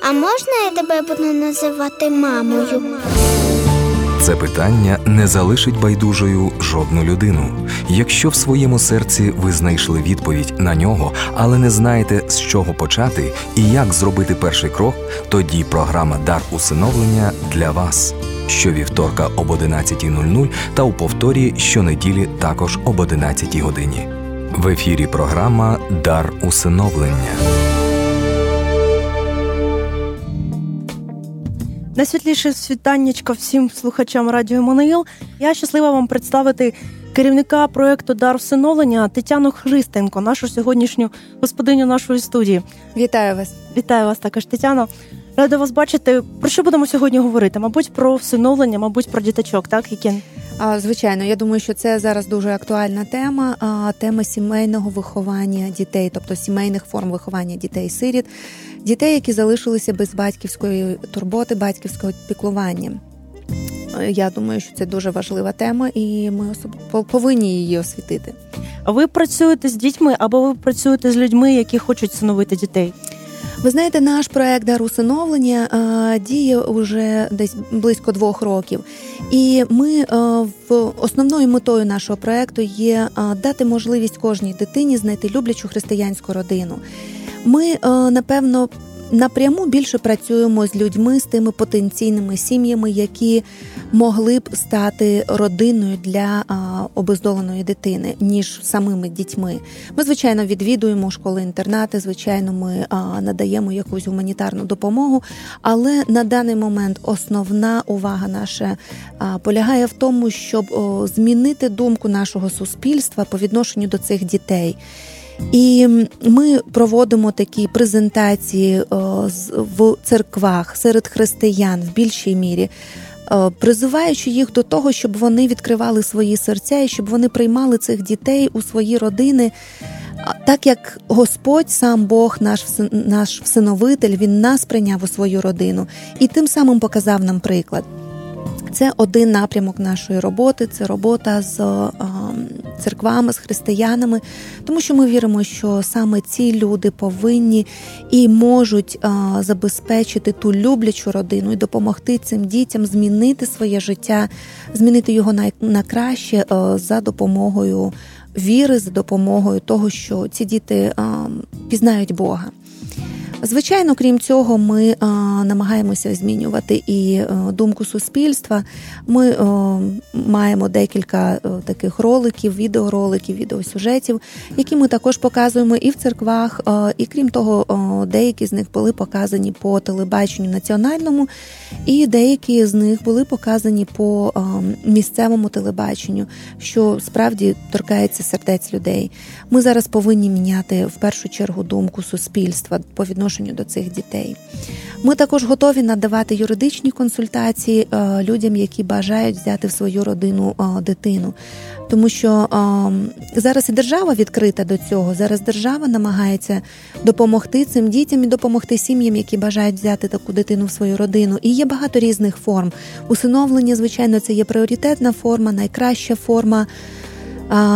а можна я тебе буду називати мамою? Це питання не залишить байдужою жодну людину. Якщо в своєму серці ви знайшли відповідь на нього, але не знаєте з чого почати і як зробити перший крок, тоді програма Дар усиновлення для вас. Щовівторка об 11.00 та у повторі щонеділі також об 11 годині. В ефірі програма Дар усиновлення. Найсвітліше світаннячко всім слухачам радіо Монеїл. Я щаслива вам представити керівника проекту Дар всиновлення Тетяну Христенко, нашу сьогоднішню господиню нашої студії. Вітаю вас! Вітаю вас також, Тетяно. Рада вас бачити. Про що будемо сьогодні говорити? Мабуть, про всиновлення, мабуть, про діточок, так які звичайно. Я думаю, що це зараз дуже актуальна тема. Тема сімейного виховання дітей, тобто сімейних форм виховання дітей-сиріт, дітей, які залишилися без батьківської турботи, батьківського піклування. Я думаю, що це дуже важлива тема, і ми повинні її освітити. А ви працюєте з дітьми або ви працюєте з людьми, які хочуть синовити дітей? Ви знаєте, наш проект дар усиновлення діє вже десь близько двох років, і ми в основною метою нашого проекту є дати можливість кожній дитині знайти люблячу християнську родину. Ми напевно напряму більше працюємо з людьми, з тими потенційними сім'ями, які могли б стати родиною для обездоленої дитини, ніж самими дітьми. Ми, звичайно, відвідуємо школи-інтернати, звичайно, ми надаємо якусь гуманітарну допомогу. Але на даний момент основна увага наша полягає в тому, щоб змінити думку нашого суспільства по відношенню до цих дітей. І ми проводимо такі презентації в церквах серед християн в більшій мірі. Призиваючи їх до того, щоб вони відкривали свої серця і щоб вони приймали цих дітей у свої родини, так як Господь, сам Бог, наш наш всиновитель, він нас прийняв у свою родину і тим самим показав нам приклад. Це один напрямок нашої роботи, це робота з церквами, з християнами, тому що ми віримо, що саме ці люди повинні і можуть забезпечити ту люблячу родину і допомогти цим дітям змінити своє життя, змінити його на краще за допомогою віри, за допомогою того, що ці діти пізнають Бога. Звичайно, крім цього, ми а, намагаємося змінювати і а, думку суспільства. Ми а, маємо декілька таких роликів, відеороликів, відеосюжетів, які ми також показуємо і в церквах. І крім того, деякі з них були показані по телебаченню національному, і деякі з них були показані по місцевому телебаченню, що справді торкається сердець людей. Ми зараз повинні міняти в першу чергу думку суспільства по відношенню відношенню до цих дітей. Ми також готові надавати юридичні консультації е, людям, які бажають взяти в свою родину е, дитину. Тому що е, зараз і держава відкрита до цього. Зараз держава намагається допомогти цим дітям і допомогти сім'ям, які бажають взяти таку дитину в свою родину. І є багато різних форм. Усиновлення, звичайно, це є пріоритетна форма, найкраща форма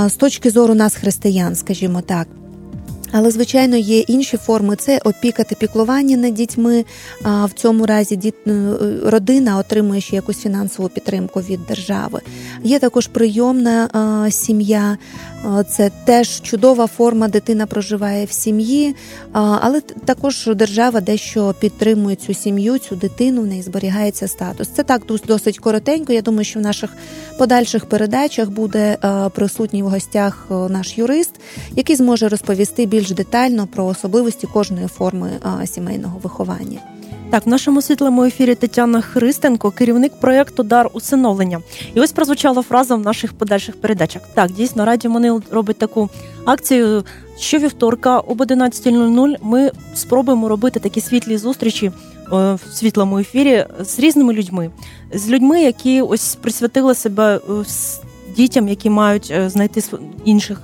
з точки зору нас, християн, скажімо так. Але, звичайно, є інші форми: це опіка та піклування над дітьми. В цьому разі діт... Е, родина отримує ще якусь фінансову підтримку від держави. Є також прийомна сім'я, це теж чудова форма. Дитина проживає в сім'ї, але також держава дещо підтримує цю сім'ю, цю дитину. В неї зберігається статус. Це так досить коротенько. Я думаю, що в наших подальших передачах буде присутній в гостях наш юрист, який зможе розповісти більш детально про особливості кожної форми сімейного виховання. Так, в нашому світлому ефірі Тетяна Христенко, керівник проєкту Дар усиновлення. І ось прозвучала фраза в наших подальших передачах. Так, дійсно, Радіо Манил робить таку акцію. Щовівторка об 11.00 ми спробуємо робити такі світлі зустрічі е, в світлому ефірі з різними людьми, з людьми, які ось присвятили себе е, дітям, які мають е, знайти інших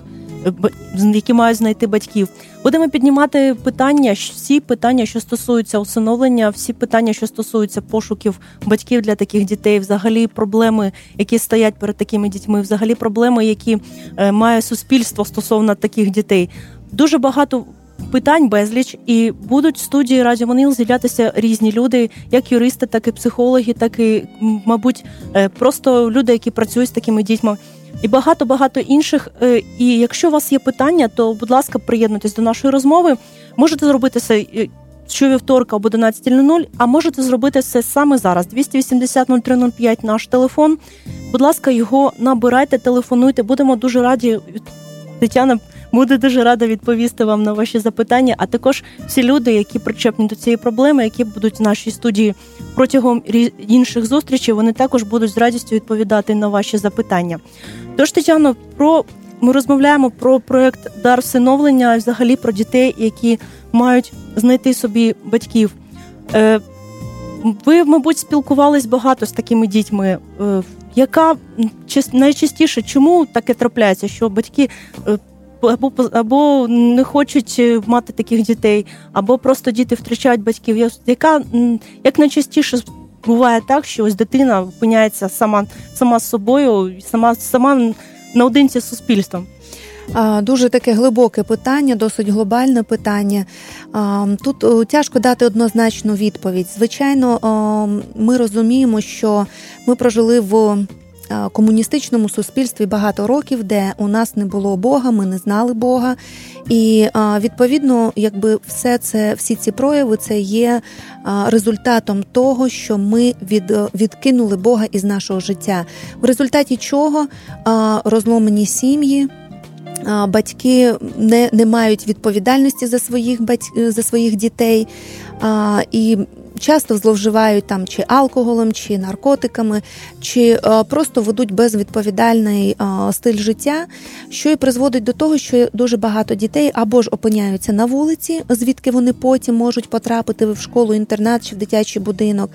які мають знайти батьків. Будемо піднімати питання, всі питання, що стосуються усиновлення, всі питання, що стосуються пошуків батьків для таких дітей, взагалі проблеми, які стоять перед такими дітьми, взагалі проблеми, які е, має суспільство стосовно таких дітей. Дуже багато питань безліч, і будуть в студії Радіо Манил з'являтися різні люди, як юристи, так і психологи, так і, мабуть, е, просто люди, які працюють з такими дітьми. І багато багато інших. Е, І якщо у вас є питання, то будь ласка, приєднуйтесь до нашої розмови. Можете зробити це е, щовівторка об 11.00, а можете зробити це саме зараз. 280 0305 наш телефон. Будь ласка, його набирайте, телефонуйте. Будемо дуже раді. Тетяна буде дуже рада відповісти вам на ваші запитання. А також всі люди, які причепні до цієї проблеми, які будуть в нашій студії протягом інших зустрічей, вони також будуть з радістю відповідати на ваші запитання. Тож, Тетяно, про ми розмовляємо про проект дар всиновлення, і взагалі про дітей, які мають знайти собі батьків. Е, ви, мабуть, спілкувались багато з такими дітьми. Е, яка найчастіше, чому таке трапляється, що батьки е, або, або не хочуть е, мати таких дітей, або просто діти втрачають батьків? Яка як найчастіше буває так, що ось дитина опиняється сама, сама з собою, сама, сама наодинці з суспільством? Дуже таке глибоке питання, досить глобальне питання. Тут тяжко дати однозначну відповідь. Звичайно, ми розуміємо, що ми прожили в комуністичному суспільстві багато років, де у нас не було Бога, ми не знали Бога. І відповідно, якби все це, всі ці прояви, це є результатом того, що ми від, відкинули Бога із нашого життя. В результаті чого розломані сім'ї. Батьки не, не мають відповідальності за своїх за своїх дітей і часто зловживають там чи алкоголем, чи наркотиками, чи а, просто ведуть безвідповідальний а, стиль життя, що і призводить до того, що дуже багато дітей або ж опиняються на вулиці, звідки вони потім можуть потрапити в школу, інтернат чи в дитячий будинок,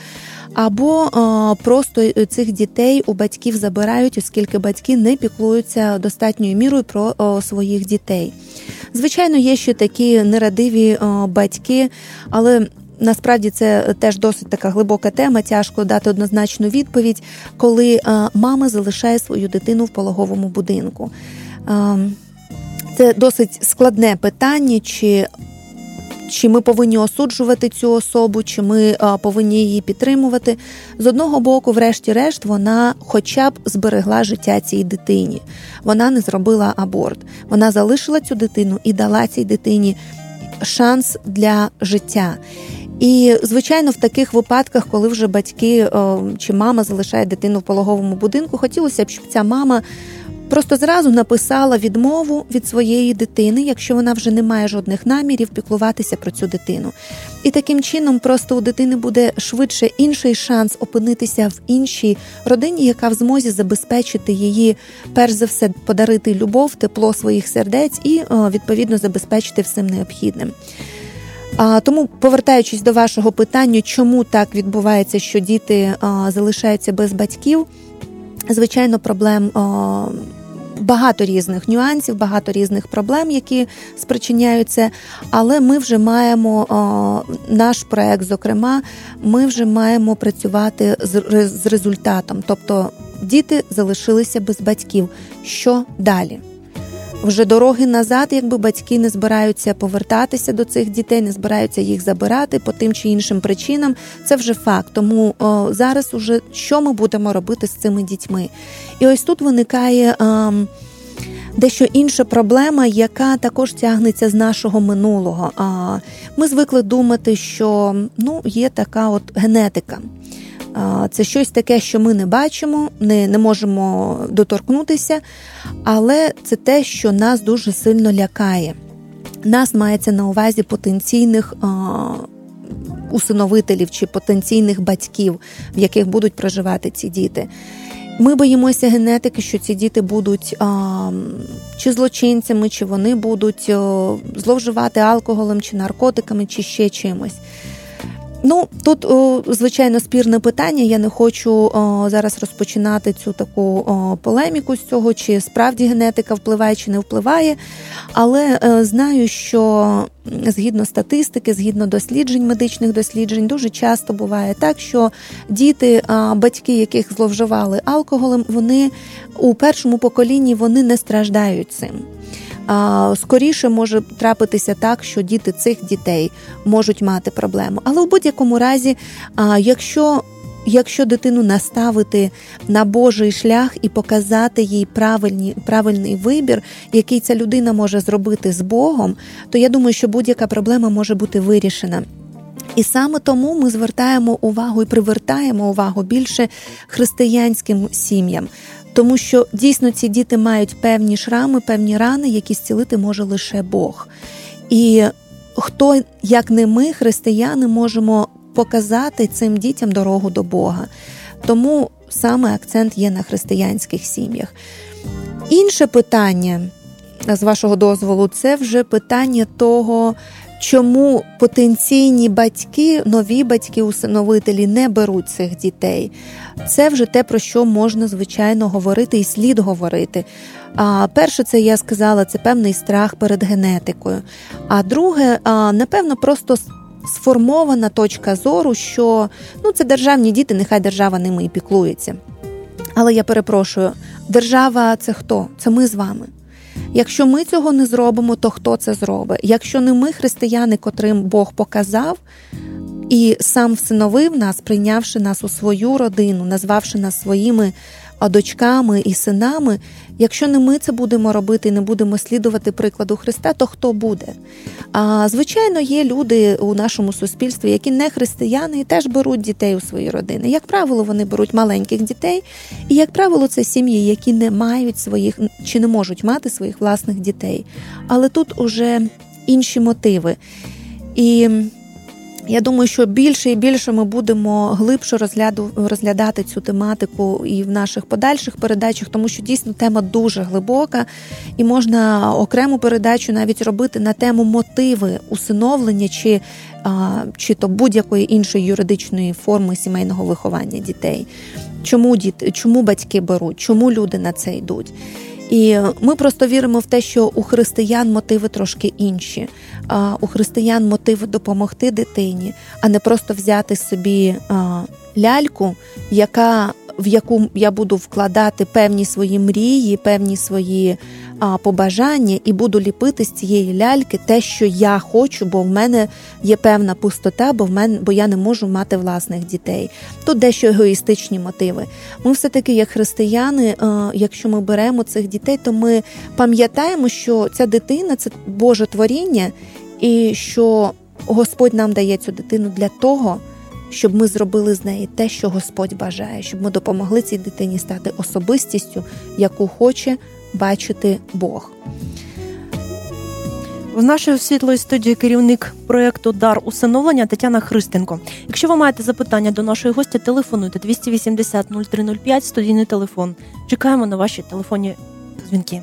або а, просто цих дітей у батьків забирають, оскільки батьки не піклуються достатньою мірою про своїх дітей. Звичайно, є ще такі нерадиві батьки, але насправді це теж досить така глибока тема. Тяжко дати однозначну відповідь, коли мама залишає свою дитину в пологовому будинку. Це досить складне питання, чи чи ми повинні осуджувати цю особу, чи ми повинні її підтримувати. З одного боку, врешті-решт, вона хоча б зберегла життя цій дитині. Вона не зробила аборт. Вона залишила цю дитину і дала цій дитині шанс для життя. І, звичайно, в таких випадках, коли вже батьки чи мама залишає дитину в пологовому будинку, хотілося б, щоб ця мама просто зразу написала відмову від своєї дитини, якщо вона вже не має жодних намірів піклуватися про цю дитину. І таким чином просто у дитини буде швидше інший шанс опинитися в іншій родині, яка в змозі забезпечити її, перш за все, подарити любов, тепло своїх сердець і відповідно забезпечити всім необхідним. А, Тому, повертаючись до вашого питання, чому так відбувається, що діти а, залишаються без батьків, звичайно, проблем. А, Багато різних нюансів, багато різних проблем, які спричиняються. Але ми вже маємо о, наш проект, зокрема, ми вже маємо працювати з, з результатом. Тобто діти залишилися без батьків. Що далі? Вже дороги назад, якби батьки не збираються повертатися до цих дітей, не збираються їх забирати по тим чи іншим причинам. Це вже факт. Тому о, зараз уже що ми будемо робити з цими дітьми? І ось тут виникає. О, Дещо інша проблема, яка також тягнеться з нашого минулого. Ми звикли думати, що ну є така от генетика. Це щось таке, що ми не бачимо, не, не можемо доторкнутися, але це те, що нас дуже сильно лякає. Нас мається на увазі потенційних усиновителів чи потенційних батьків, в яких будуть проживати ці діти. Ми боїмося генетики, що ці діти будуть а, чи злочинцями, чи вони будуть а, зловживати алкоголем, чи наркотиками, чи ще чимось. Ну, тут, звичайно, спірне питання. Я не хочу зараз розпочинати цю таку полеміку з цього, чи справді генетика впливає, чи не впливає. Але е, знаю, що згідно статистики, згідно досліджень, медичних досліджень, дуже часто буває так, що діти, батьки, яких зловживали алкоголем, вони у першому поколінні вони не страждають цим. Скоріше може трапитися так, що діти цих дітей можуть мати проблему. Але в будь-якому разі, якщо Якщо дитину наставити на Божий шлях і показати їй правильні, правильний вибір, який ця людина може зробити з Богом, то я думаю, що будь-яка проблема може бути вирішена. І саме тому ми звертаємо увагу і привертаємо увагу більше християнським сім'ям, тому що дійсно ці діти мають певні шрами, певні рани, які зцілити може лише Бог. І хто, як не ми, християни, можемо показати цим дітям дорогу до Бога. Тому саме акцент є на християнських сім'ях. Інше питання, з вашого дозволу, це вже питання того, чому потенційні батьки, нові батьки-усиновителі не беруть цих дітей. Це вже те, про що можна, звичайно, говорити і слід говорити. А перше, це я сказала, це певний страх перед генетикою. А друге, напевно, просто сформована точка зору, що ну, це державні діти, нехай держава ними і піклується. Але я перепрошую, держава це хто? Це ми з вами. Якщо ми цього не зробимо, то хто це зробить? Якщо не ми, християни, котрим Бог показав і сам всиновив нас, прийнявши нас у свою родину, назвавши нас своїми дочками і синами, якщо не ми це будемо робити і не будемо слідувати прикладу Христа, то хто буде? А звичайно, є люди у нашому суспільстві, які не християни і теж беруть дітей у свої родини. Як правило, вони беруть маленьких дітей, і як правило, це сім'ї, які не мають своїх чи не можуть мати своїх власних дітей. Але тут уже інші мотиви. І я думаю, що більше і більше ми будемо глибше розгляду, розглядати цю тематику і в наших подальших передачах, тому що дійсно тема дуже глибока, і можна окрему передачу навіть робити на тему мотиви усиновлення чи, чи то будь-якої іншої юридичної форми сімейного виховання дітей. Чому діти, чому батьки беруть, чому люди на це йдуть? І ми просто віримо в те, що у християн мотиви трошки інші. А У християн мотиви допомогти дитині, а не просто взяти собі ляльку, яка в яку я буду вкладати певні свої мрії, певні свої побажання, і буду ліпити з цієї ляльки те, що я хочу, бо в мене є певна пустота, бо в мене, бо я не можу мати власних дітей. Тут дещо егоїстичні мотиви. Ми все таки, як християни, а, якщо ми беремо цих дітей, то ми пам'ятаємо, що ця дитина це Боже творіння, і що Господь нам дає цю дитину для того щоб ми зробили з неї те, що Господь бажає, щоб ми допомогли цій дитині стати особистістю, яку хоче бачити Бог. В нашій світлої студії керівник проєкту Дар усиновлення Тетяна Христенко. Якщо ви маєте запитання до нашої гостя, телефонуйте 280 0305, студійний телефон. Чекаємо на ваші телефонні дзвінки.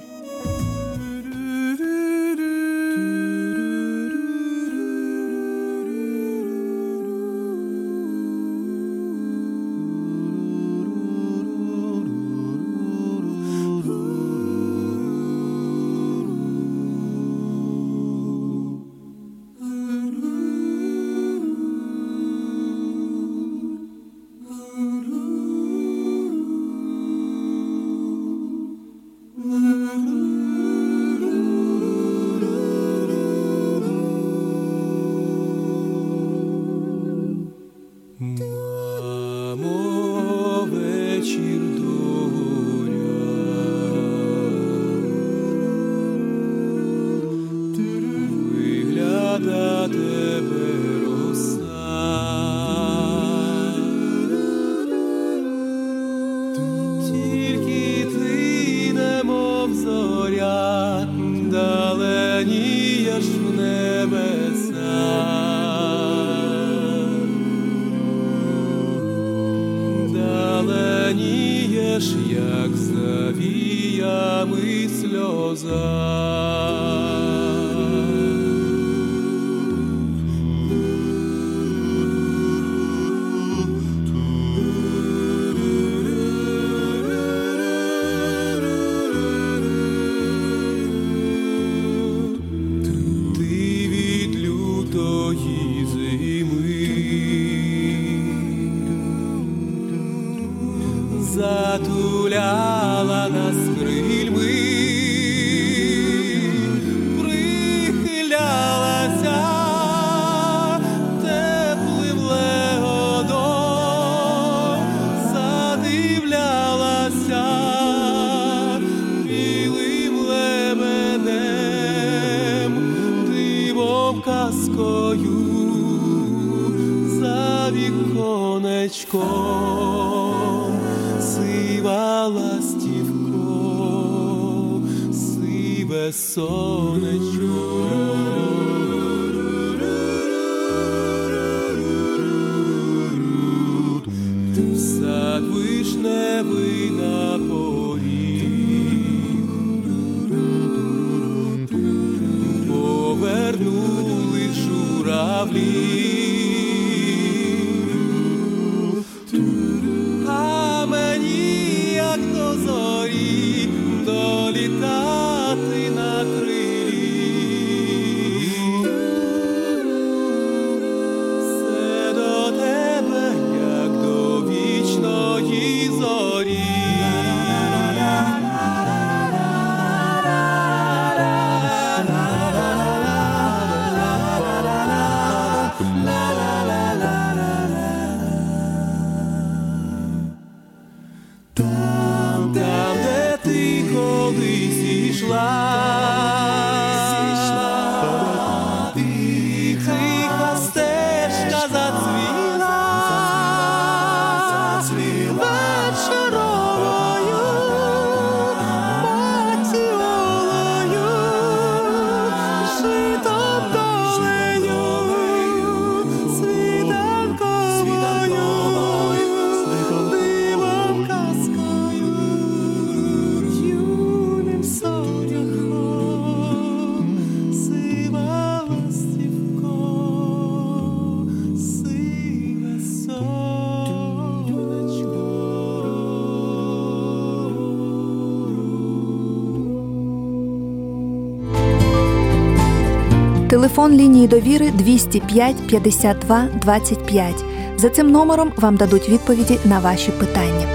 Телефон лінії довіри 205 52 25. За цим номером вам дадуть відповіді на ваші питання.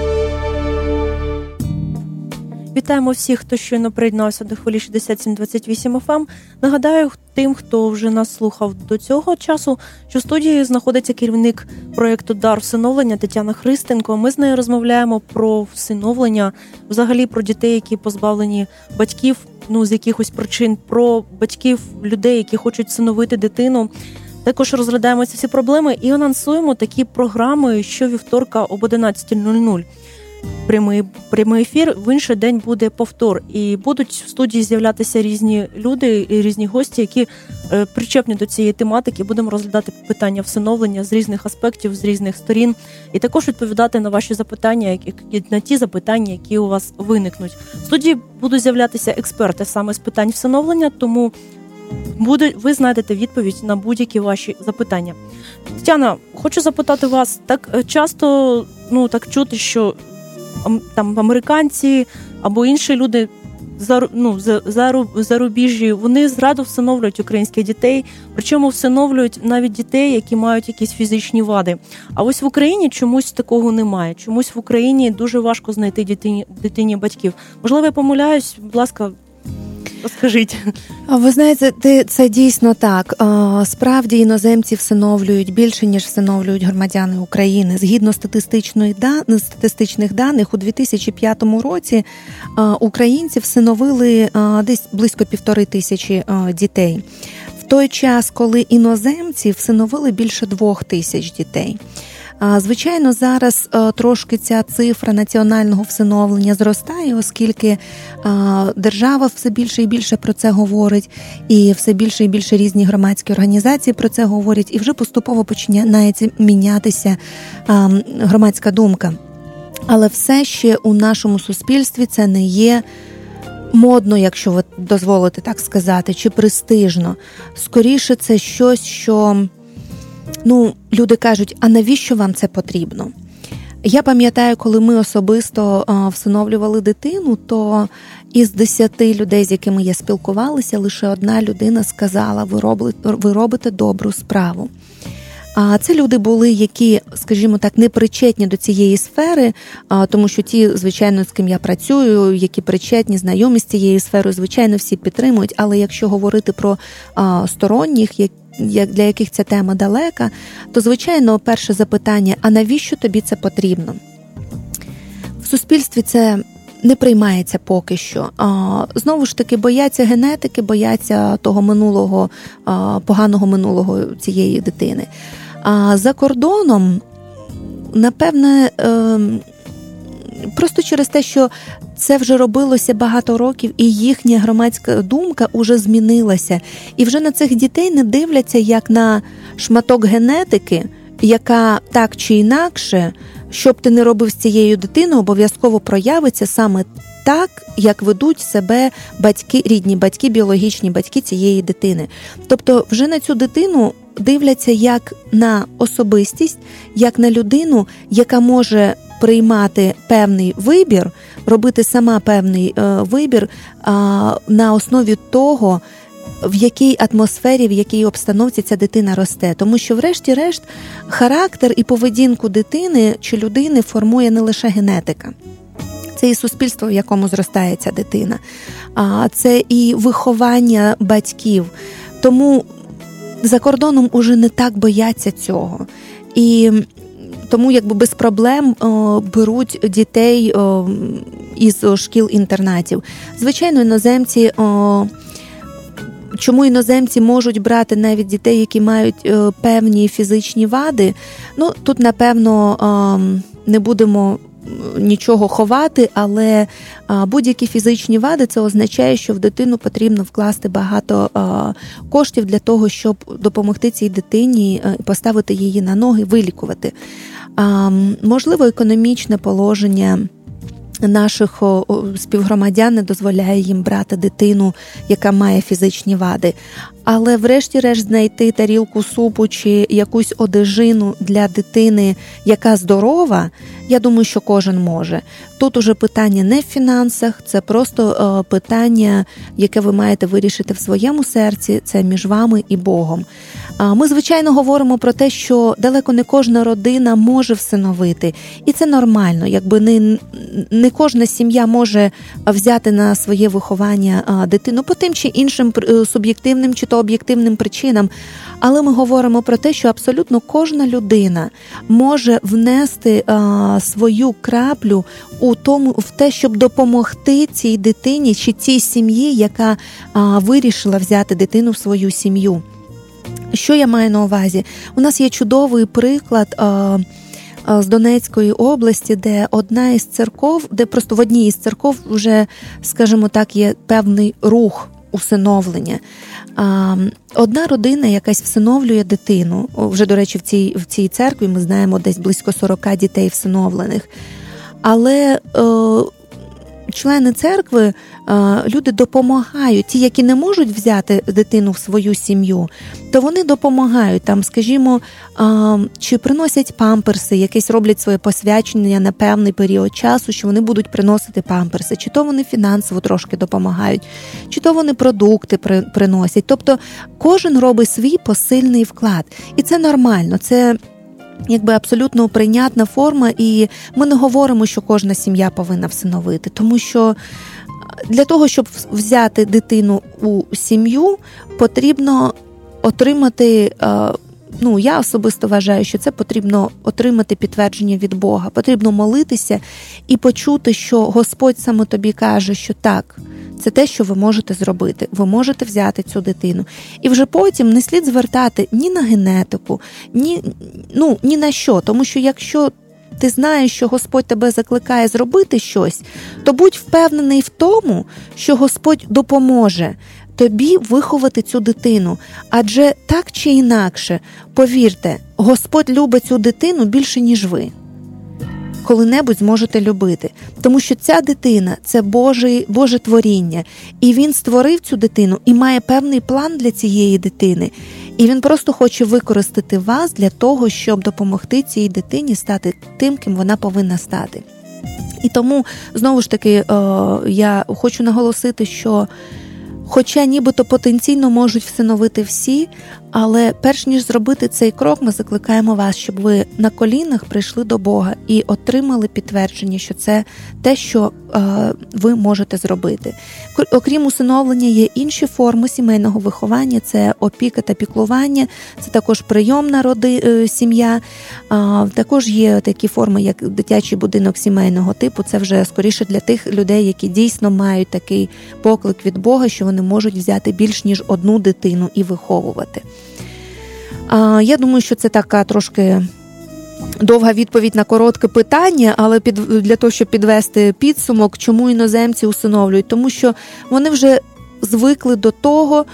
Вітаємо всіх, хто щойно приєднався до хвилі 6728 FM. Нагадаю тим, хто вже нас слухав до цього часу, що в студії знаходиться керівник проєкту Дар всиновлення Тетяна Христенко. Ми з нею розмовляємо про всиновлення, взагалі про дітей, які позбавлені батьків, ну з якихось причин, про батьків людей, які хочуть всиновити дитину. Також розглядаємо ці всі проблеми і анонсуємо такі програми щовівторка об 11.00 прямий прямий ефір. В інший день буде повтор, і будуть в студії з'являтися різні люди, і різні гості, які причепні до цієї тематики. Будемо розглядати питання всиновлення з різних аспектів, з різних сторін, і також відповідати на ваші запитання, на ті запитання, які у вас виникнуть. В студії будуть з'являтися експерти саме з питань всиновлення, тому. Буде, ви знайдете відповідь на будь-які ваші запитання. Тетяна, хочу запитати вас так е, часто ну так чути, що там американці або інші люди ну, за, за, зарубіжжі, вони зраду всиновлюють українських дітей, причому всиновлюють навіть дітей, які мають якісь фізичні вади. А ось в Україні чомусь такого немає. Чомусь в Україні дуже важко знайти дитині дитині батьків. Можливо, я помиляюсь, будь ласка, Розкажіть. Ви знаєте, це дійсно так. Справді іноземці всиновлюють більше ніж всиновлюють громадяни України. Згідно статистичної статистичних даних, у 2005 році українці всиновили десь близько півтори тисячі дітей. В той час, коли іноземці всиновили більше двох тисяч дітей. Звичайно, зараз е, трошки ця цифра національного всиновлення зростає, оскільки е, держава все більше і більше про це говорить, і все більше і більше різні громадські організації про це говорять, і вже поступово починається мінятися громадська думка. Але все ще у нашому суспільстві це не є. Модно, якщо ви дозволите так сказати, чи престижно. Скоріше, це щось, що ну, люди кажуть, а навіщо вам це потрібно? Я пам'ятаю, коли ми особисто всиновлювали дитину, то із десяти людей, з якими я спілкувалася, лише одна людина сказала: ви робите, ви робите добру справу. А це люди були, які, скажімо так, не причетні до цієї сфери, тому що ті, звичайно, з ким я працюю, які причетні, знайомі з цією сферою, звичайно, всі підтримують. Але якщо говорити про сторонніх, які для яких ця тема далека, то звичайно перше запитання: а навіщо тобі це потрібно? В суспільстві це не приймається поки що. Знову ж таки, бояться генетики, бояться того минулого, поганого минулого цієї дитини. А за кордоном, напевне, ем, просто через те, що це вже робилося багато років, і їхня громадська думка вже змінилася. І вже на цих дітей не дивляться як на шматок генетики, яка так чи інакше, що б ти не робив з цією дитиною, обов'язково проявиться саме так, як ведуть себе батьки, рідні батьки, біологічні батьки цієї дитини. Тобто, вже на цю дитину дивляться як на особистість, як на людину, яка може приймати певний вибір, робити сама певний е, вибір на основі того. В якій атмосфері, в якій обстановці ця дитина росте, тому що, врешті-решт, характер і поведінку дитини чи людини формує не лише генетика, це і суспільство, в якому зростає ця дитина, а це і виховання батьків. Тому за кордоном уже не так бояться цього. І тому якби без проблем о, беруть дітей о, із шкіл-інтернатів. Звичайно, іноземці. О, Чому іноземці можуть брати навіть дітей, які мають е, певні фізичні вади? Ну тут напевно е, не будемо нічого ховати, але будь-які фізичні вади це означає, що в дитину потрібно вкласти багато коштів для того, щоб допомогти цій дитині е, поставити її на ноги, вилікувати. Можливо, економічне положення наших співгромадян не дозволяє їм брати дитину, яка має фізичні вади. Але, врешті-решт, знайти тарілку супу чи якусь одежину для дитини, яка здорова, я думаю, що кожен може. Тут уже питання не в фінансах, це просто питання, яке ви маєте вирішити в своєму серці, це між вами і Богом. Ми, звичайно, говоримо про те, що далеко не кожна родина може всиновити, і це нормально, якби не, не кожна сім'я може взяти на своє виховання дитину по тим чи іншим суб'єктивним чи то об'єктивним причинам. Але ми говоримо про те, що абсолютно кожна людина може внести свою краплю у тому, в те, щоб допомогти цій дитині чи цій сім'ї, яка вирішила взяти дитину в свою сім'ю. Що я маю на увазі? У нас є чудовий приклад. З Донецької області, де одна із церков, де просто в одній із церков вже, скажімо так, є певний рух усиновлення. Одна родина якась всиновлює дитину. Вже, до речі, в цій в цій церкві ми знаємо десь близько 40 дітей всиновлених. Але е, члени церкви, люди допомагають. Ті, які не можуть взяти дитину в свою сім'ю, то вони допомагають там, скажімо, чи приносять памперси, якесь роблять своє посвячення на певний період часу, що вони будуть приносити памперси, чи то вони фінансово трошки допомагають, чи то вони продукти приносять. Тобто кожен робить свій посильний вклад, і це нормально. Це Якби абсолютно прийнятна форма, і ми не говоримо, що кожна сім'я повинна всиновити, тому що для того, щоб взяти дитину у сім'ю, потрібно отримати. Ну, я особисто вважаю, що це потрібно отримати підтвердження від Бога. Потрібно молитися і почути, що Господь саме тобі каже, що так, це те, що ви можете зробити. Ви можете взяти цю дитину. І вже потім не слід звертати ні на генетику, ні, ну, ні на що. Тому що якщо ти знаєш, що Господь тебе закликає зробити щось, то будь впевнений в тому, що Господь допоможе. Тобі виховати цю дитину, адже так чи інакше, повірте, Господь любить цю дитину більше, ніж ви коли-небудь зможете любити. Тому що ця дитина це Боже, Боже творіння, і він створив цю дитину і має певний план для цієї дитини. І він просто хоче використати вас для того, щоб допомогти цій дитині стати тим, ким вона повинна стати. І тому знову ж таки е, я хочу наголосити, що. Хоча нібито потенційно можуть всиновити всі, Але перш ніж зробити цей крок, ми закликаємо вас, щоб ви на колінах прийшли до Бога і отримали підтвердження, що це те, що е, ви можете зробити. Кр- Окрім усиновлення, є інші форми сімейного виховання: це опіка та піклування, це також прийомна роди, е, сім'я. Також є такі форми, як дитячий будинок сімейного типу. Це вже скоріше для тих людей, які дійсно мають такий поклик від Бога, що вони можуть взяти більш ніж одну дитину і виховувати. Я думаю, що це така трошки. Довга відповідь на коротке питання, але під для того, щоб підвести підсумок, чому іноземці усиновлюють, тому що вони вже звикли до того,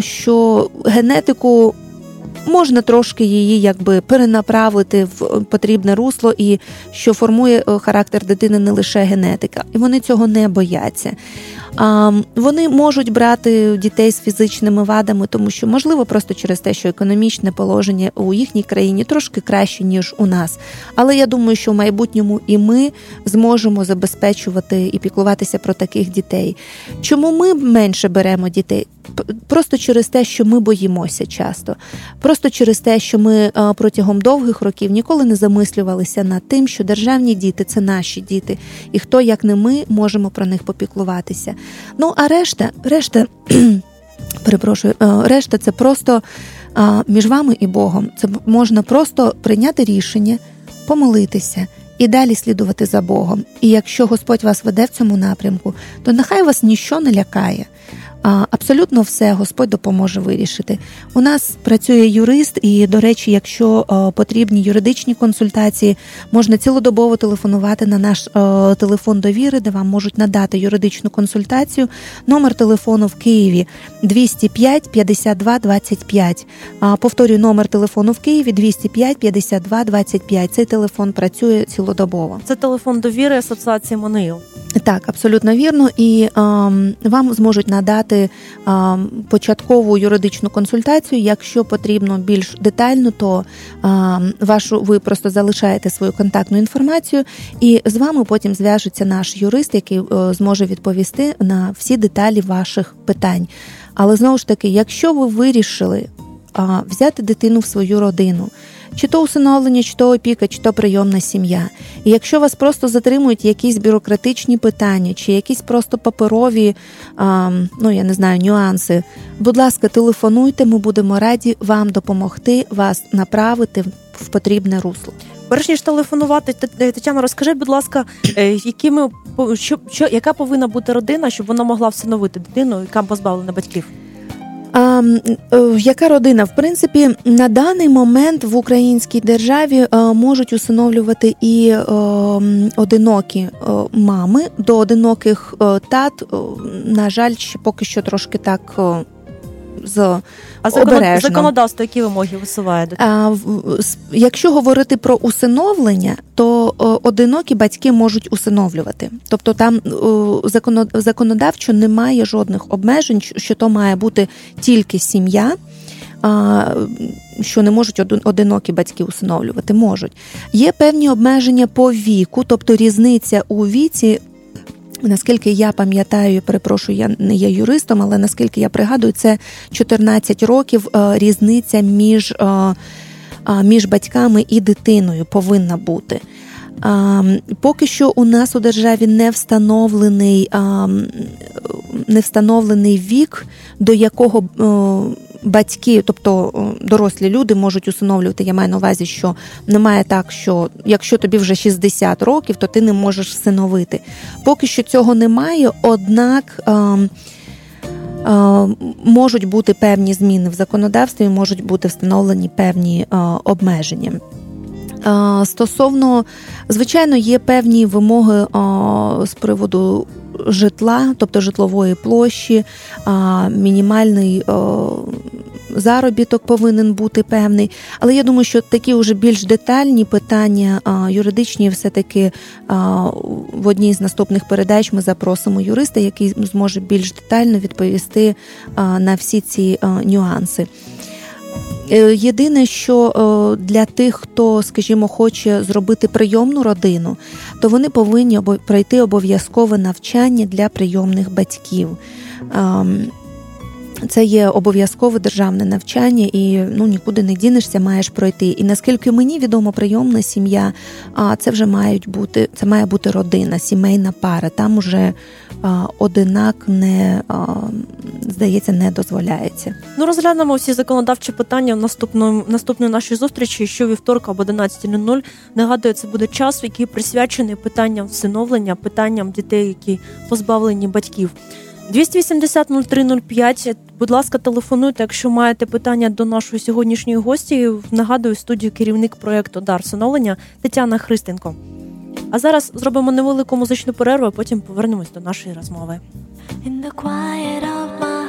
що генетику можна трошки її якби перенаправити в потрібне русло, і що формує е, характер дитини не лише генетика, і вони цього не бояться. А, Вони можуть брати дітей з фізичними вадами, тому що можливо просто через те, що економічне положення у їхній країні трошки краще ніж у нас. Але я думаю, що в майбутньому і ми зможемо забезпечувати і піклуватися про таких дітей. Чому ми менше беремо дітей? Просто через те, що ми боїмося часто, просто через те, що ми протягом довгих років ніколи не замислювалися над тим, що державні діти це наші діти, і хто як не ми можемо про них попіклуватися. Ну а решта, решта, перепрошую, е, решта це просто між вами і Богом. Це можна просто прийняти рішення, помолитися. І далі слідувати за Богом. І якщо Господь вас веде в цьому напрямку, то нехай вас ніщо не лякає. А, Абсолютно все Господь допоможе вирішити. У нас працює юрист, і, до речі, якщо е, потрібні юридичні консультації, можна цілодобово телефонувати на наш е, телефон довіри, де вам можуть надати юридичну консультацію. Номер телефону в Києві 205 52 25. А, Повторюю, номер телефону в Києві 205 52 25. Цей телефон працює цілодобово. Це телефон довіри Асоціації Монеїл. Так, абсолютно вірно, і ем, вам зможуть надати ем, початкову юридичну консультацію. Якщо потрібно більш детально, то вашу ви просто залишаєте свою контактну інформацію, і з вами потім зв'яжеться наш юрист, який е, зможе відповісти на всі деталі ваших питань. Але знову ж таки, якщо ви вирішили взяти дитину в свою родину. Чи то усиновлення, чи то опіка, чи то прийомна сім'я. І якщо вас просто затримують якісь бюрократичні питання, чи якісь просто паперові, а, ну я не знаю, нюанси, будь ласка, телефонуйте, ми будемо раді вам допомогти, вас направити в потрібне русло. Перш ніж телефонувати, Т- Тетяна, розкажи, будь ласка, е, якими що, що яка повинна бути родина, щоб вона могла всиновити дитину, яка позбавлена батьків? А, е, яка родина? В принципі, на даний момент в українській державі е, можуть усиновлювати і е, одинокі мами до одиноких тат. На жаль, ще поки що трошки так. З А. Обережно. законодавство, які вимоги висуває до а, якщо говорити про усиновлення, то одинокі батьки можуть усиновлювати. Тобто там законодавчо немає жодних обмежень, що- то має бути тільки сім'я. а, Що не можуть одинокі батьки усиновлювати, можуть. Є певні обмеження по віку, тобто різниця у віці. Наскільки я пам'ятаю, перепрошую, я не є юристом, але наскільки я пригадую, це 14 років е, різниця між, е, між батьками і дитиною повинна бути. Поки що у нас у державі не встановлений, не встановлений вік, до якого е, батьки, тобто е, дорослі люди, можуть усиновлювати. Я маю на увазі, що немає так, що якщо тобі вже 60 років, то ти не можеш всиновити. Поки що цього немає, однак. ем, е, Можуть бути певні зміни в законодавстві, можуть бути встановлені певні е, обмеження. Е, Стосовно, звичайно, є певні вимоги з приводу житла, тобто житлової площі, мінімальний е, заробіток повинен бути певний. Але я думаю, що такі вже більш детальні питання юридичні, все-таки в одній з наступних передач ми запросимо юриста, який зможе більш детально відповісти на всі ці нюанси. Е, Єдине, що е, для тих, хто, скажімо, хоче зробити прийомну родину, то вони повинні пройти обов'язкове навчання для прийомних батьків. Це є обов'язкове державне навчання, і ну нікуди не дінешся, маєш пройти. І наскільки мені відомо, прийомна сім'я, а це вже мають бути, це має бути родина, сімейна пара. Там уже а, одинак не а, здається, не дозволяється. Ну розглянемо всі законодавчі питання в наступному наступної нашій зустрічі, що вівторка об 11.00. Нагадую, це буде час, який присвячений питанням всиновлення, питанням дітей, які позбавлені батьків. 280 0305 Будь ласка, телефонуйте, якщо маєте питання до нашої сьогоднішньої гості. Нагадую, студію керівник проєкту Дар Соновлення Тетяна Христенко. А зараз зробимо невелику музичну перерву, а потім повернемось до нашої розмови. In the quiet of my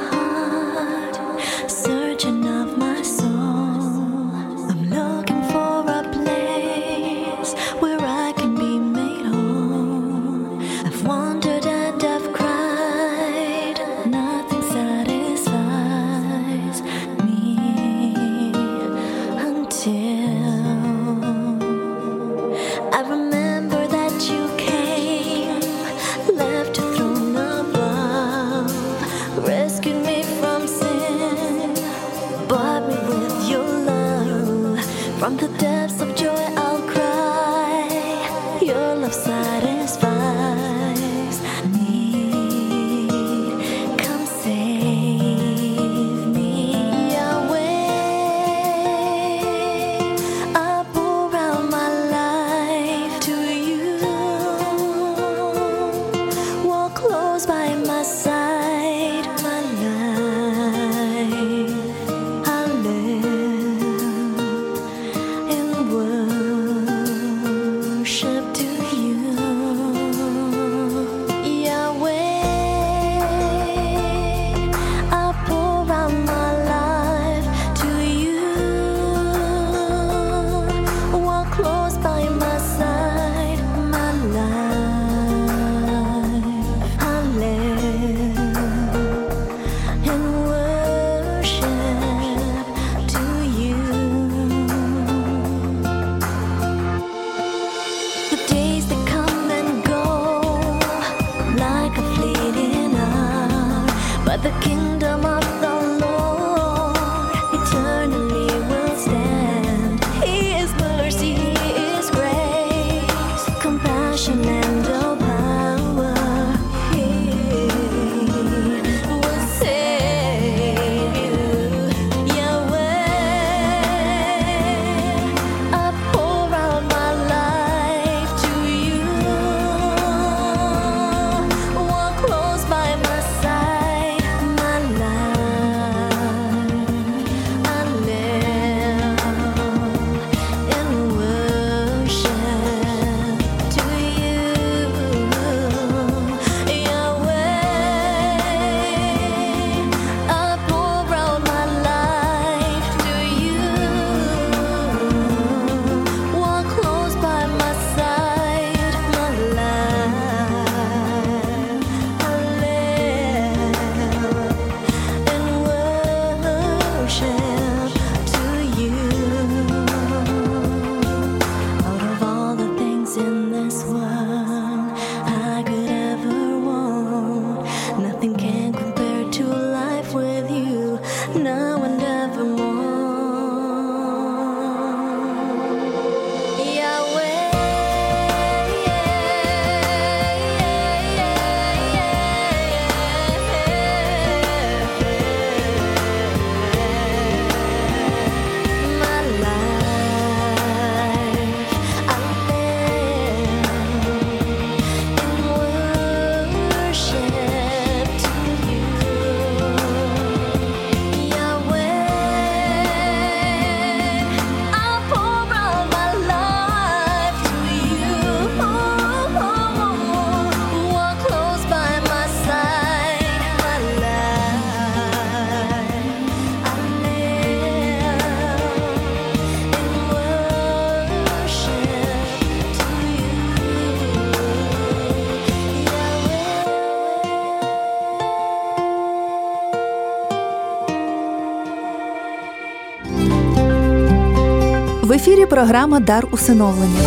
ефірі програма Дар усиновлення.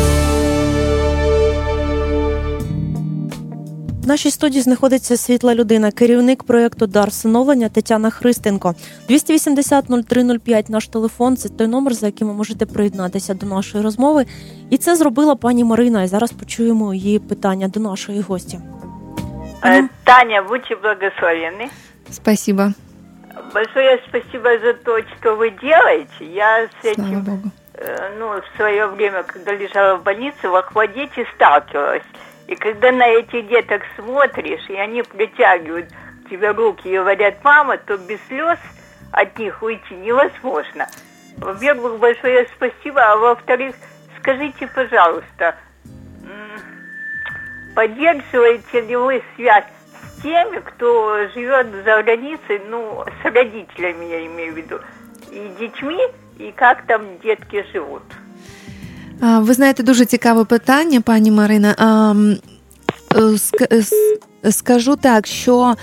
В нашій студії знаходиться світла людина, керівник проєкту Дар синовлення Тетяна Христенко. 280 0305 Наш телефон це той номер, за яким ви можете приєднатися до нашої розмови. І це зробила пані Марина. І зараз почуємо її питання до нашої гості. Е, Таня, будьте благословенны. Спасибо. Большое спасибо за то, что вы делаете. Я с Слава этим Богу. Э, ну, в свое время, когда лежала в больнице, в Ахвадете сталкивалась. И когда на этих деток смотришь, и они протягивают тебе руки и говорят «мама», то без слез от них уйти невозможно. Во-первых, большое спасибо, а во-вторых, скажите, пожалуйста, поддерживаете ли вы связь с теми, кто живет за границей, ну, с родителями, я имею в виду, и детьми, и как там детки живут? А, Ви знаєте, дуже цікаве питання, пані Марина. Е, е, Скажу так, що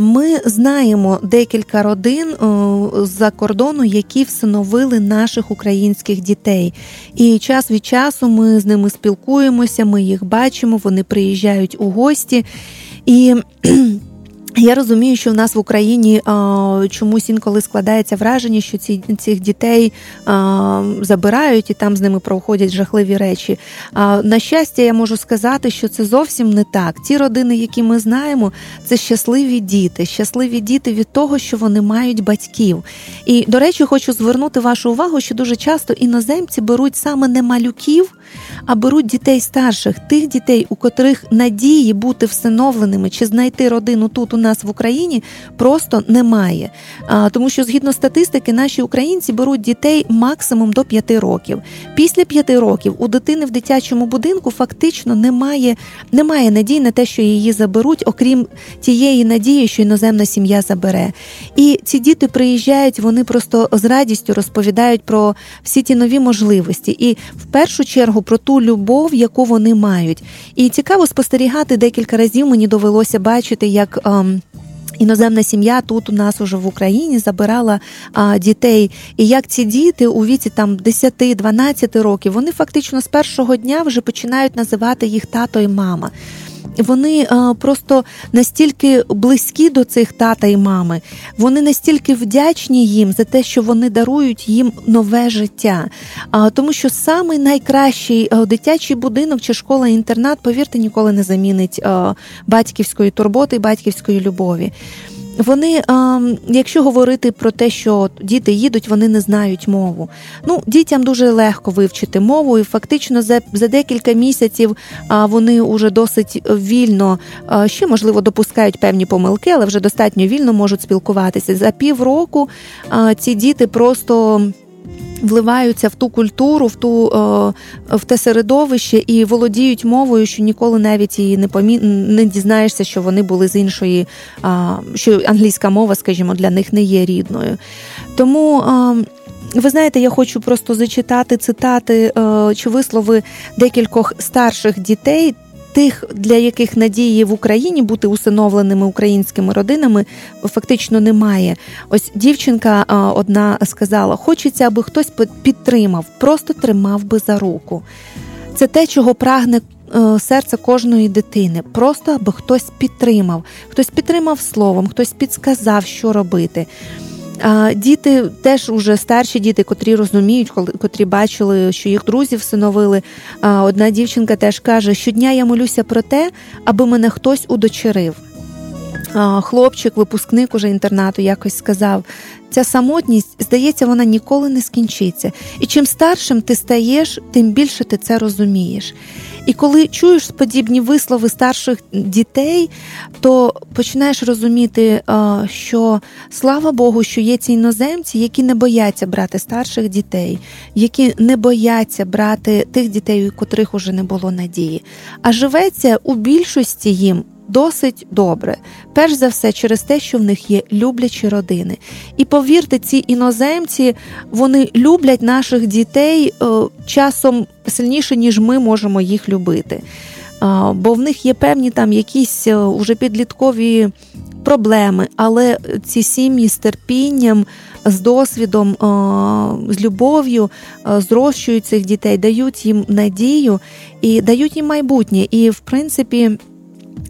ми знаємо декілька родин е, з-за кордону, які всиновили наших українських дітей. І час від часу ми з ними спілкуємося, ми їх бачимо, вони приїжджають у гості. І я розумію, що в нас в Україні а, чомусь інколи складається враження, що ці цих дітей а, забирають і там з ними проходять жахливі речі. А, на щастя, я можу сказати, що це зовсім не так. Ті родини, які ми знаємо, це щасливі діти, щасливі діти від того, що вони мають батьків. І до речі, хочу звернути вашу увагу, що дуже часто іноземці беруть саме не малюків, а беруть дітей старших, тих дітей, у котрих надії бути всиновленими чи знайти родину тут у нас в Україні просто немає. А, тому що згідно статистики, наші українці беруть дітей максимум до 5 років. Після 5 років у дитини в дитячому будинку фактично немає, немає надій на те, що її заберуть, окрім тієї надії, що іноземна сім'я забере. І ці діти приїжджають, вони просто з радістю розповідають про всі ті нові можливості, і в першу чергу про ту любов, яку вони мають. І цікаво спостерігати декілька разів. Мені довелося бачити, як. ем, Іноземна сім'я тут у нас уже в Україні забирала а, дітей. І як ці діти у віці там 10-12 років, вони фактично з першого дня вже починають називати їх тато і мама. Вони а, просто настільки близькі до цих тата і мами, вони настільки вдячні їм за те, що вони дарують їм нове життя. Тому що самий найкращий а, дитячий будинок чи школа-інтернат, повірте, ніколи не замінить а, батьківської турботи, батьківської любові. Вони, якщо говорити про те, що діти їдуть, вони не знають мову. Ну, дітям дуже легко вивчити мову, і фактично за, за декілька місяців а, вони вже досить вільно, ще можливо допускають певні помилки, але вже достатньо вільно можуть спілкуватися. За півроку ці діти просто. Вливаються в ту культуру, в ту е, в те середовище і володіють мовою, що ніколи навіть і не помі... не дізнаєшся, що вони були з іншої, що англійська мова, скажімо, для них не є рідною. Тому. ви знаєте, я хочу просто зачитати цитати е, чи вислови декількох старших дітей, тих, для яких надії в Україні бути усиновленими українськими родинами фактично немає. Ось дівчинка одна сказала: хочеться, аби хтось підтримав, просто тримав би за руку. Це те, чого прагне. е, Серце кожної дитини, просто аби хтось підтримав, хтось підтримав словом, хтось підсказав, що робити. Діти теж уже старші діти, котрі розуміють, котрі бачили, що їх друзі всиновили. Одна дівчинка теж каже: щодня я молюся про те, аби мене хтось удочерив. Хлопчик, випускник уже інтернату, якось сказав: ця самотність, здається, вона ніколи не скінчиться. І чим старшим ти стаєш, тим більше ти це розумієш. І коли чуєш подібні вислови старших дітей, то починаєш розуміти, що слава Богу, що є ці іноземці, які не бояться брати старших дітей, які не бояться брати тих дітей, у котрих уже не було надії. А живеться у більшості їм. Досить добре, перш за все, через те, що в них є люблячі родини. І повірте, ці іноземці вони люблять наших дітей е, часом сильніше, ніж ми можемо їх любити. А, Бо в них є певні там якісь е, уже підліткові проблеми, але ці сім'ї з терпінням, з досвідом, е, з любов'ю е, зрощують цих дітей, дають їм надію і дають їм майбутнє. І в принципі.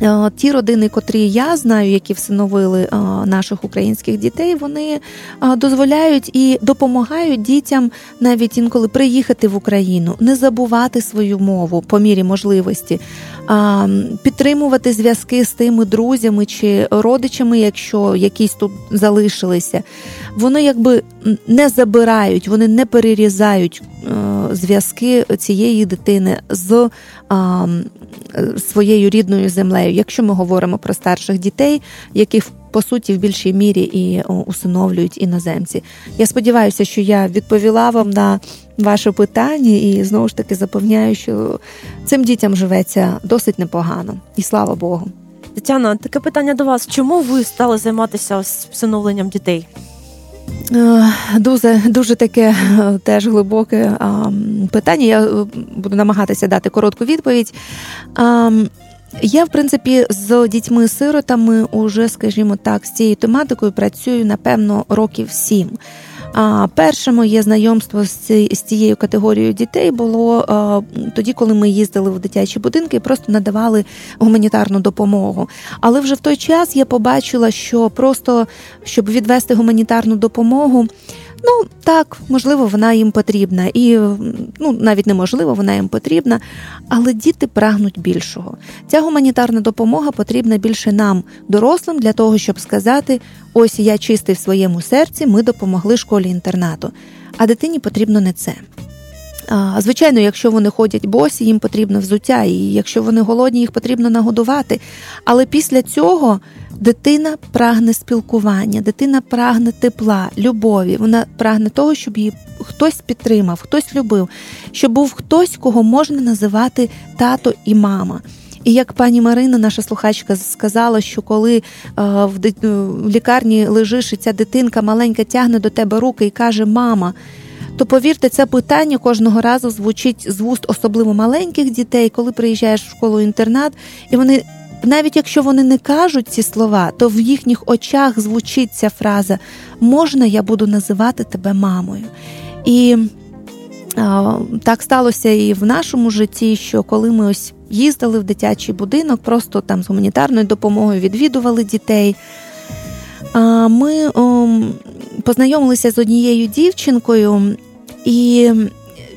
Е, Ті родини, котрі я знаю, які всиновили е, наших українських дітей, вони е, дозволяють і допомагають дітям навіть інколи приїхати в Україну, не забувати свою мову по мірі можливості, підтримувати зв'язки з тими друзями чи родичами, якщо якісь тут залишилися. Вони якби не забирають, вони не перерізають е, зв'язки цієї дитини з своєю рідною землею, якщо ми говоримо про старших дітей, яких по суті в більшій мірі і усиновлюють іноземці. Я сподіваюся, що я відповіла вам на ваше питання, і знову ж таки запевняю, що цим дітям живеться досить непогано, і слава Богу. Тетяна, таке питання до вас: чому ви стали займатися всиновленням дітей? Е, Дуже, дуже таке е, теж глибоке питання. Я е, буду намагатися дати коротку відповідь. Я, в принципі, з дітьми-сиротами уже, скажімо так, з цією тематикою працюю, напевно, років сім. А перше моє знайомство з ці- з цією категорією дітей було тоді, коли ми їздили в дитячі будинки і просто надавали гуманітарну допомогу. Але вже в той час я побачила, що просто щоб відвести гуманітарну допомогу. Ну так, можливо, вона їм потрібна, і ну навіть неможливо, вона їм потрібна, але діти прагнуть більшого. Ця гуманітарна допомога потрібна більше нам, дорослим, для того, щоб сказати: ось я чистий в своєму серці, ми допомогли школі інтернату. А дитині потрібно не це. Звичайно, якщо вони ходять босі, їм потрібно взуття, і якщо вони голодні, їх потрібно нагодувати. Але після цього дитина прагне спілкування, дитина прагне тепла, любові. Вона прагне того, щоб її хтось підтримав, хтось любив, щоб був хтось, кого можна називати тато і мама. І як пані Марина, наша слухачка, сказала, що коли е, в, в лікарні лежиш, і ця дитинка маленька тягне до тебе руки і каже Мама. То повірте, це питання кожного разу звучить з вуст особливо маленьких дітей, коли приїжджаєш в школу-інтернат, і вони, навіть якщо вони не кажуть ці слова, то в їхніх очах звучить ця фраза Можна я буду називати тебе мамою? І а, так сталося і в нашому житті, що коли ми ось їздили в дитячий будинок, просто там з гуманітарною допомогою відвідували дітей. Ми познайомилися з однією дівчинкою, і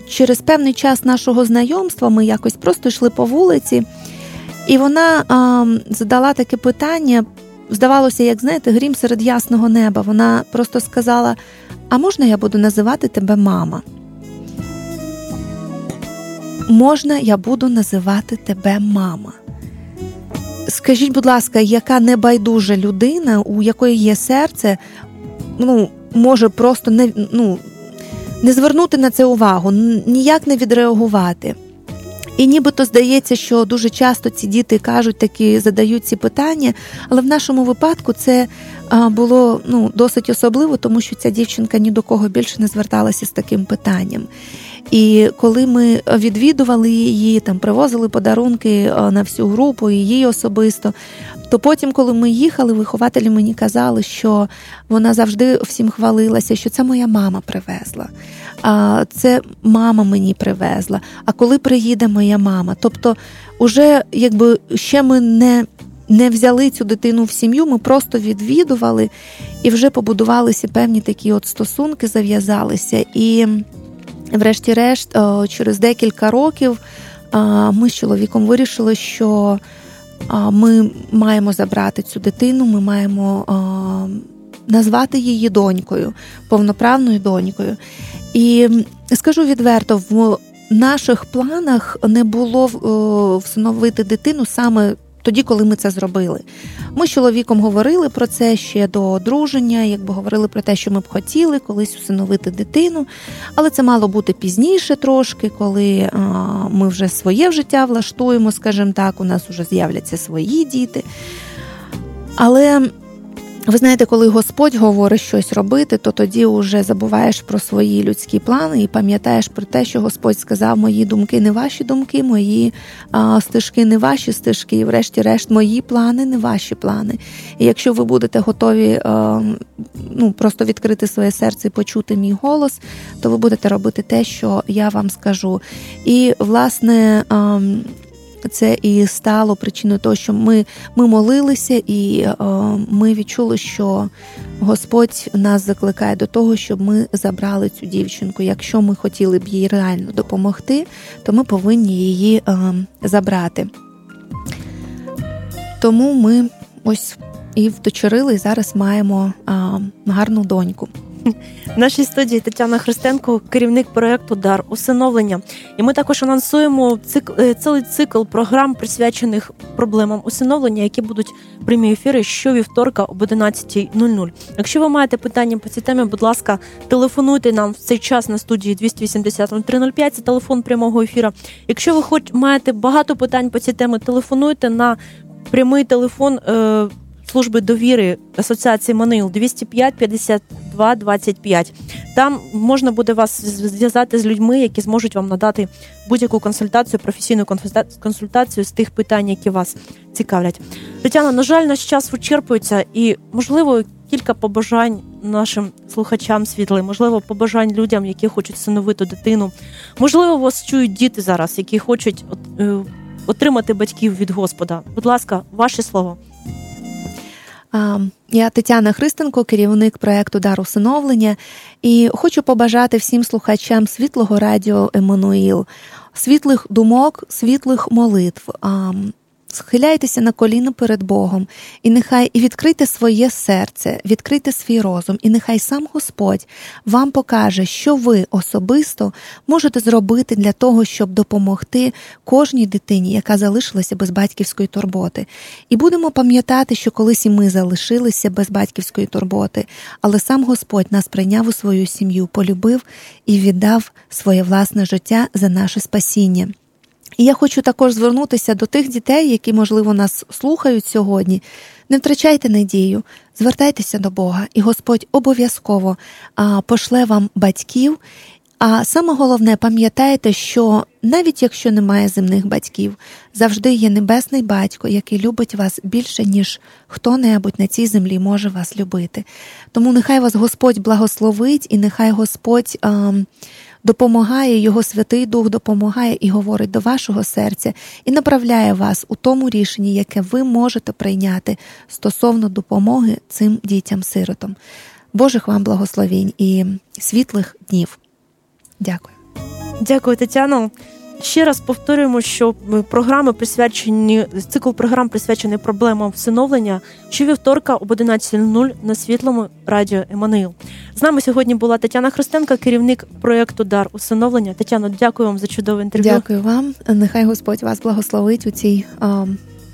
через певний час нашого знайомства ми якось просто йшли по вулиці, і вона задала таке питання. Здавалося, як знаєте, грім серед ясного неба. Вона просто сказала: А можна я буду називати тебе мама? Можна я буду називати тебе мама? Скажіть, будь ласка, яка небайдужа людина, у якої є серце, ну, може просто не, ну, не звернути на це увагу, ніяк не відреагувати. І нібито здається, що дуже часто ці діти кажуть такі, задають ці питання, але в нашому випадку це було ну, досить особливо, тому що ця дівчинка ні до кого більше не зверталася з таким питанням. І коли ми відвідували її, там привозили подарунки на всю групу, і їй особисто, то потім, коли ми їхали, вихователі мені казали, що вона завжди всім хвалилася, що це моя мама привезла. А це мама мені привезла. А коли приїде моя мама? Тобто, уже якби ще ми не. Не взяли цю дитину в сім'ю, ми просто відвідували і вже побудувалися певні такі от стосунки, зав'язалися. І, врешті-решт, через декілька років ми з чоловіком вирішили, що ми маємо забрати цю дитину, ми маємо назвати її донькою, повноправною донькою. І скажу відверто, в наших планах не було всиновити дитину саме тоді, коли ми це зробили. Ми з чоловіком говорили про це ще до одруження, якби говорили про те, що ми б хотіли колись усиновити дитину, але це мало бути пізніше трошки, коли а, ми вже своє життя влаштуємо, скажімо так, у нас вже з'являться свої діти. Але ви знаєте, коли Господь говорить щось робити, то тоді вже забуваєш про свої людські плани і пам'ятаєш про те, що Господь сказав: мої думки не ваші думки, мої а, стежки не ваші стежки, і врешті-решт, мої плани не ваші плани. І якщо ви будете готові а, ну, просто відкрити своє серце і почути мій голос, то ви будете робити те, що я вам скажу. І власне. А, це і стало причиною того, що ми, ми молилися, і е, ми відчули, що Господь нас закликає до того, щоб ми забрали цю дівчинку. Якщо ми хотіли б їй реально допомогти, то ми повинні її е, забрати. Тому ми ось і вдочерили, і зараз маємо е, гарну доньку. В нашій студії Тетяна Христенко, керівник проекту Дар усиновлення. І ми також анонсуємо цикл, е, цілий цикл програм, присвячених проблемам усиновлення, які будуть прямі ефіри щовівторка об 11.00. Якщо ви маєте питання по цій темі, будь ласка, телефонуйте нам в цей час на студії 280 305, Це телефон прямого ефіра. Якщо ви хоч маєте багато питань по цій темі, телефонуйте на прямий телефон. Е- служби довіри Асоціації Манил 205 52 25. Там можна буде вас зв'язати з людьми, які зможуть вам надати будь-яку консультацію, професійну консульта- консультацію з тих питань, які вас цікавлять. Тетяна, на жаль, наш час вичерпується, і можливо кілька побажань нашим слухачам світли, можливо, побажань людям, які хочуть синовиту дитину. Можливо, вас чують діти зараз, які хочуть от, е, отримати батьків від Господа. Будь ласка, ваше слово. Я Тетяна Христенко, керівник проекту Дар усиновлення, і хочу побажати всім слухачам світлого радіо Еммануїл, світлих думок, світлих молитв. Схиляйтеся на коліна перед Богом, і нехай і відкрийте своє серце, відкрийте свій розум, і нехай сам Господь вам покаже, що ви особисто можете зробити для того, щоб допомогти кожній дитині, яка залишилася без батьківської турботи. І будемо пам'ятати, що колись і ми залишилися без батьківської турботи, але сам Господь нас прийняв у свою сім'ю, полюбив і віддав своє власне життя за наше спасіння. І я хочу також звернутися до тих дітей, які, можливо, нас слухають сьогодні. Не втрачайте надію, звертайтеся до Бога, і Господь обов'язково пошле вам батьків. А саме головне, пам'ятайте, що навіть якщо немає земних батьків, завжди є небесний батько, який любить вас більше, ніж хто-небудь на цій землі може вас любити. Тому нехай вас Господь благословить, і нехай Господь. А, допомагає Його Святий Дух допомагає і говорить до вашого серця і направляє вас у тому рішенні, яке ви можете прийняти стосовно допомоги цим дітям-сиротам. Божих вам благословінь і світлих днів. Дякую. Дякую, Тетяно. Ще раз повторюємо, що програми присвячені цикл програм присвячений проблемам всиновлення щовівторка об 11.00 на світлому радіо Еммануїл. З нами сьогодні була Тетяна Христенка, керівник проєкту Дар усиновлення. Тетяно, дякую вам за чудове інтерв'ю. Дякую вам. Нехай Господь вас благословить у цій а,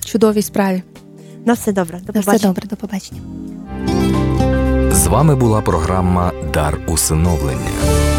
чудовій справі. На все добре. До На все добре, до побачення. З вами була програма Дар усиновлення.